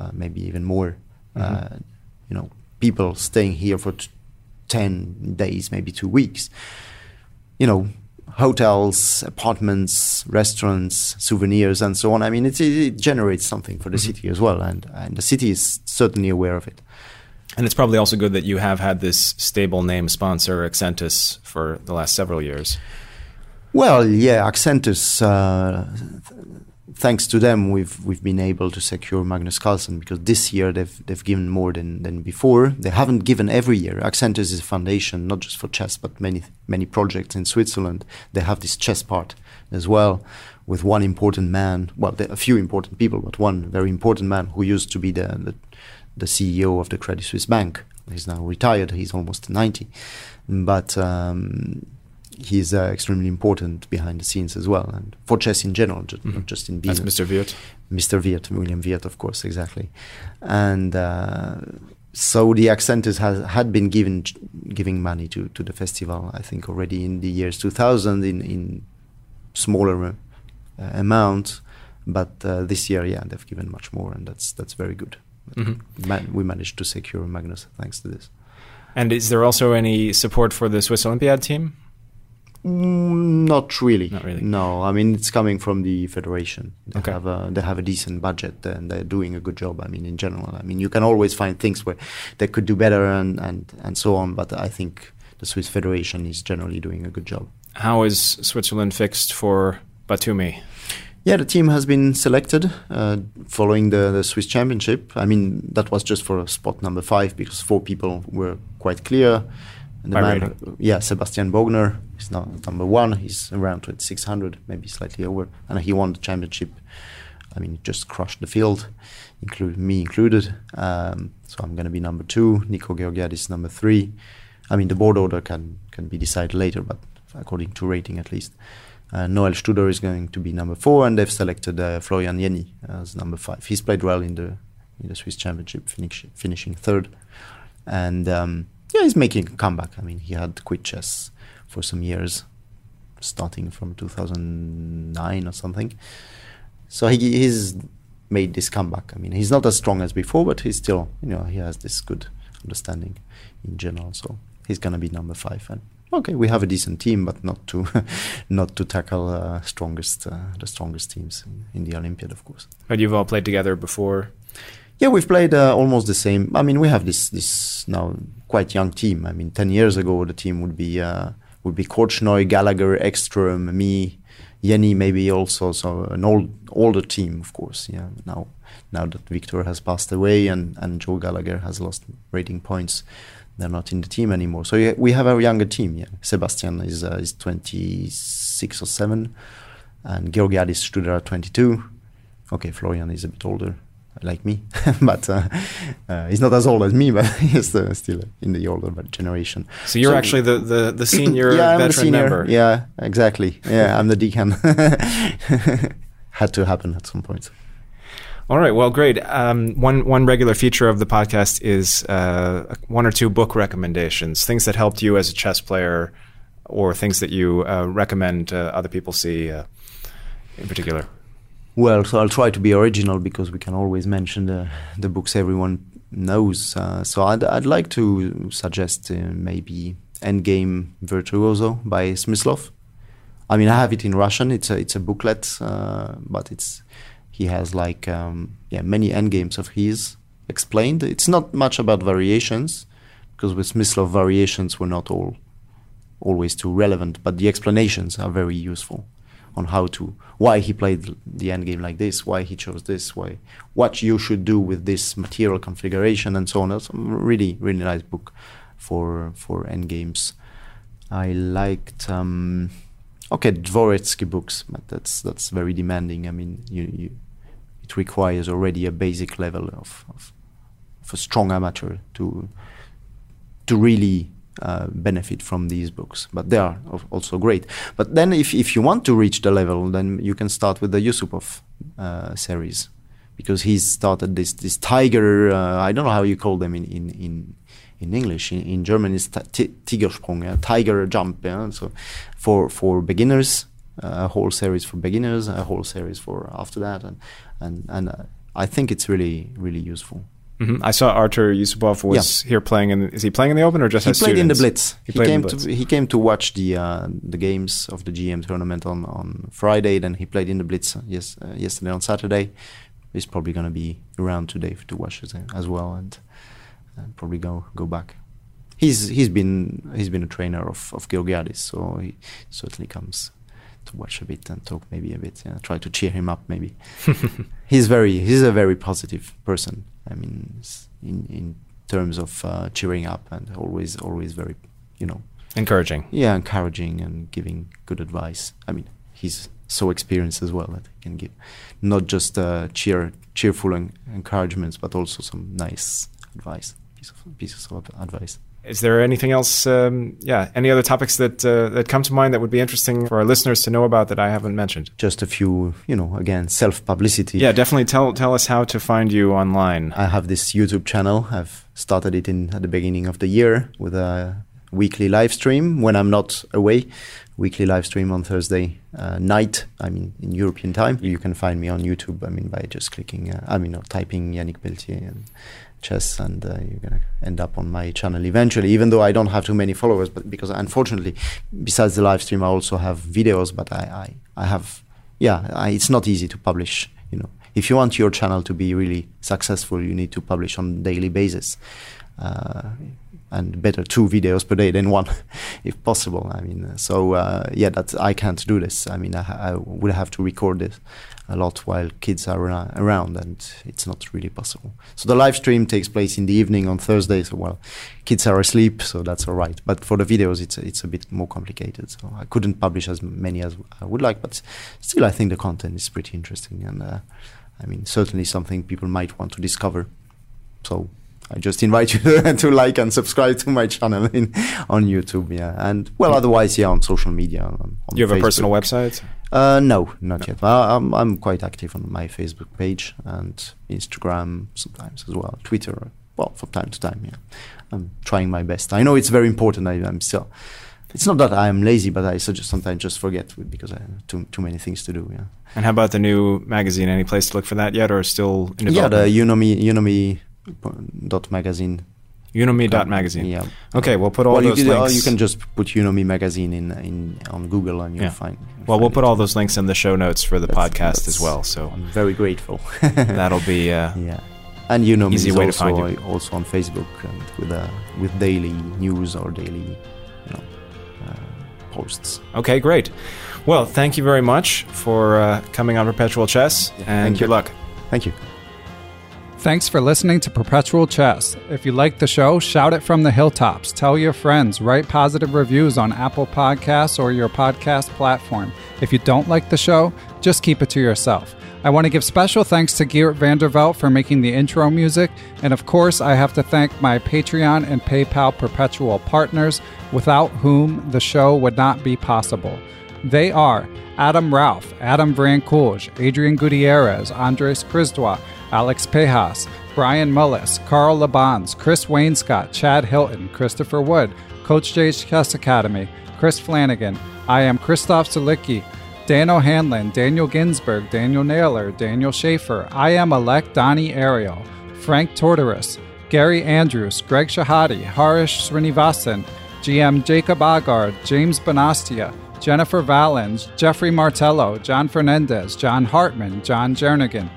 uh, maybe even more. Uh, Mhm. you know, people staying here for t- 10 days, maybe two weeks. You know, hotels, apartments, restaurants, souvenirs, and so on. I mean, it, it generates something for the Mhm. city as well, and, and the city is certainly aware of it. And it's probably also good that you have had this stable name sponsor, Accentus, for the last several years. Well, yeah, Accentus. Uh, thanks to them, we've we've been able to secure Magnus Carlsen because this year they've they've given more than than before. They haven't given every year. Accentus is a foundation not just for chess but many many projects in Switzerland. They have this chess part as well, with one important man. Well, a few important people, but one very important man who used to be the the, the CEO of the Credit Suisse Bank. He's now retired. He's almost ninety, but. Um, he's uh, extremely important behind the scenes as well, and for chess in general, ju- not just in That's Biel. Mr. Wirt. Mr. Wirt, William Wirt, of course, exactly. And uh, so the Accentus has had been given giving money to, to the festival. I think already in the years 2000 in in smaller uh, amount, but uh, this year, yeah, they've given much more, and that's that's very good. Mhm. Ma- we managed to secure Magnus thanks to this. And is there also any support for the Swiss Olympiad team? Mm, not really. Not really. No, I mean it's coming from the federation. They Okay. have a they have a decent budget and they're doing a good job. I mean, in general, I mean you can always find things where they could do better and and and so on. But I think the Swiss federation is generally doing a good job. How is Switzerland fixed for Batumi? Yeah, the team has been selected uh, following the, the Swiss Championship. I mean, that was just for spot number five because four people were quite clear. And the By man, rating. yeah, Sebastian Bogner is now number one. He's around 2600, maybe slightly over, and he won the championship. I mean, just crushed the field, include me included. Um, so I'm going to be number two. Nico Georgiadis number three. I mean, the board order can can be decided later, but according to rating at least. Uh, Noel Studer is going to be number four, and they've selected uh, Florian Jenny as number five. He's played well in the in the Swiss Championship, finish, finishing third, and um, yeah, he's making a comeback. I mean, he had quit chess for some years, starting from 2009 or something. So he, he's made this comeback. I mean, he's not as strong as before, but he's still, you know, he has this good understanding in general. So he's gonna be number five. And okay, we have a decent team, but not to not to tackle uh, strongest uh, the strongest teams in, in the Olympiad, of course. But you've all played together before. Yeah, we've played uh, almost the same. I mean, we have this this now quite young team. I mean, ten years ago the team would be uh, would be Korchnoi, Gallagher, Ekström, me, Jenny, maybe also. So an old older team, of course. Yeah. Now now that Victor has passed away and and Joe Gallagher has lost rating points, they're not in the team anymore. So we have a younger team. Yeah, Sebastian is uh, is twenty six or seven, and Georgiadis Studer are twenty two. Okay, Florian is a bit older, like me, but uh, uh, he's not as old as me, but he's uh, still in the older generation. So you're actually the, the, the senior yeah, I'm the veteran senior. member. Yeah, exactly. Yeah, I'm the deacon. Had to happen at some point. All right. Well, great. Um, one one regular feature of the podcast is uh, one or two book recommendations, things that helped you as a chess player, or things that you uh, recommend uh, other people see uh, in particular. Well, so I'll try to be original because we can always mention the the books everyone knows. Uh, so I'd I'd like to suggest uh, maybe Endgame Virtuoso by Smyslov. I mean, I have it in Russian. It's a it's a booklet, uh, but it's he has like um, yeah many endgames of his explained. It's not much about variations because with Smyslov variations were not all always too relevant, but the explanations are very useful on how to why he played the endgame like this, why he chose this, why what you should do with this material configuration and so on. It's a really really nice book for for endgames. I liked um, okay Dvoretsky books, but that's that's very demanding. I mean, you, you it requires already a basic level of, of, of a strong amateur to to really uh, benefit from these books. But they are also great. But then, if, if you want to reach the level, then you can start with the Yusupov uh, series because he started this this tiger. Uh, I don't know how you call them in in in, in English. In, in German, it's ti- ti- Tigersprung, yeah? tiger jump. Yeah? So for for beginners, uh, a whole series for beginners, a whole series for after that, and and and uh, I think it's really really useful. Hmm I saw Artur Yusupov was here playing in. Is he playing in the Open or just he played in the? Blitz. He He, came Blitz. to he came to watch the uh, the games of the GM tournament on, on Friday. Then he played in the Blitz uh, yes uh, yesterday on Saturday. He's probably going to be around today to watch it uh, as well and, and probably go go back. He's he's been he's been a trainer of of Georgiadis, so he certainly comes to watch a bit and talk maybe a bit. Yeah, try to cheer him up maybe. he's very he's a very positive person. I mean, in in terms of uh, cheering up and always always very you know Encouraging. yeah encouraging and giving good advice. I mean, he's so experienced as well that he can give not just uh, cheer cheerful en- encouragements, but also some nice advice, pieces of pieces of advice. Is there anything else? Um, yeah, any other topics that uh, that come to mind that would be interesting for our listeners to know about that I haven't mentioned? Just a few, you know, again, self publicity. Yeah, definitely tell tell us how to find you online. I have this YouTube channel. I've started it in at the beginning of the year with a weekly live stream when I'm not away. Weekly live stream on Thursday uh, night. I mean, in European time. You can find me on YouTube. I mean, by just clicking. Uh, I mean, or typing Yannick Pelletier and chess, and uh, you're gonna end up on my channel eventually. Even though I don't have too many followers, but because unfortunately, besides the live stream, I also have videos. But I, I, I have, yeah, I, it's not easy to publish. You know, if you want your channel to be really successful, you need to publish on daily basis. Uh, and better two videos per day than one, if possible. I mean, uh, so uh, yeah, that I can't do this. I mean, I, I would have to record this a lot while kids are around, and it's not really possible. So the live stream takes place in the evening on Thursday. So well, kids are asleep, so that's all right. But for the videos, it's it's a bit more complicated. So I couldn't publish as many as I would like, but still, I think the content is pretty interesting, and uh, I mean, certainly something people might want to discover. So I just invite you to like and subscribe to my channel in, on YouTube, yeah, and well, otherwise, yeah, on social media. On, on You have a personal website? Uh, no, not yet. I, I'm I'm quite active on my Facebook page and Instagram sometimes as well. Twitter, well, from time to time. Yeah, I'm trying my best. I know it's very important. I, I'm still. It's not that I'm lazy, but I just sometimes just forget because I have too too many things to do. Yeah. And how about the new magazine? Any place to look for that yet, or still in Yeah, the development? Unomi Unomi dot magazine. Unomi dot magazine. Yeah. Okay, we'll put all well, those you, can, or links. you can just put Unomi magazine in in on Google and you'll Yeah. find. Well, we'll put all those links in the show notes for the That's- podcast as well. So I'm very grateful. that'll be uh, yeah. And you know, Easy is way to also, find you. also on Facebook and with uh, with daily news or daily, you know, uh, posts. okay. Great. Well, thank you very much for uh, coming on Perpetual Chess, and thank good you. luck. Thank you. Thanks for listening to Perpetual Chess. If you like the show, shout it from the hilltops. Tell your friends. Write positive reviews on Apple Podcasts or your podcast platform. If you don't like the show, just keep it to yourself. I want to give special thanks to Geert Vandervelt for making the intro music. And of course, I have to thank my Patreon and PayPal perpetual partners, without whom the show would not be possible. They are Adam Ralph, Adam Vrancourge, Adrian Gutierrez, Andres Crisdois, Alex Pejas, Brian Mullis, Carl Labans, Chris Wainscott, Chad Hilton, Christopher Wood, Coach J's Chess Academy, Chris Flanagan. I am Christoph Zalicki, Dan O'Hanlon, Daniel Ginsberg, Daniel Naylor, Daniel Schaefer. I am elect Donnie Ariel, Frank Tortoris, Gary Andrews, Greg Shahade, Harish Srinivasan, GM Jacob Aagaard, James Bonastia, Jennifer Valens, Jeffrey Martello, John Fernandez, John Hartman, John Jernigan,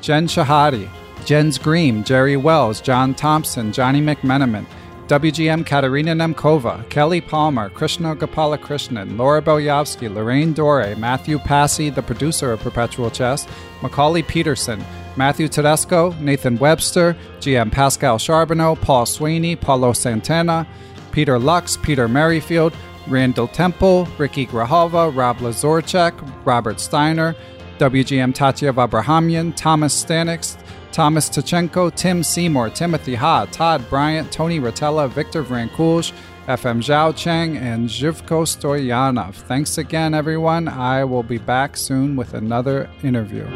Jen Shahade, Jens Green, Jerry Wells, John Thompson, Johnny McMenamin, WGM Katerina Nemkova, Kelly Palmer, Krishna Gopalakrishnan, Laura Belyavsky, Lorraine Dore, Matthew Passy, the producer of Perpetual Chess, Macauley Peterson, Matthew Tedesco, Nathan Webster, GM Pascal Charbonneau, Paul Sweeney, Paulo Santana, Peter Lux, Peter Merrifield, Randall Temple, Ricky Grahova, Rob Lazorchek, Robert Steiner, WGM Tatev Abrahamyan, Thomas Stanix, Thomas Tachenko, Tim Seymour, Timothy Ha, Todd Bryant, Tony Rotella, Victor Vrankulj, FM Zhao Cheng, and Zhivko Stoyanov. Thanks again, everyone. I will be back soon with another interview.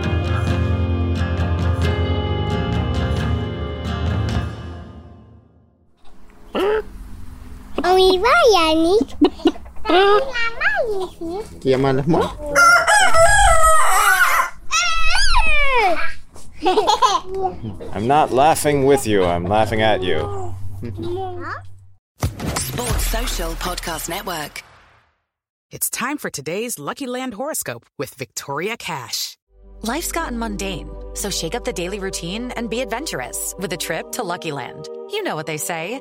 On y va, Yannick. Maman ici. Qui a mal à moi I'm not laughing with you, I'm laughing at you. Sports Social Podcast Network. It's time for today's Lucky Land horoscope with Victoria Cash. Life's gotten mundane, so shake up the daily routine and be adventurous with a trip to Lucky Land. You know what they say.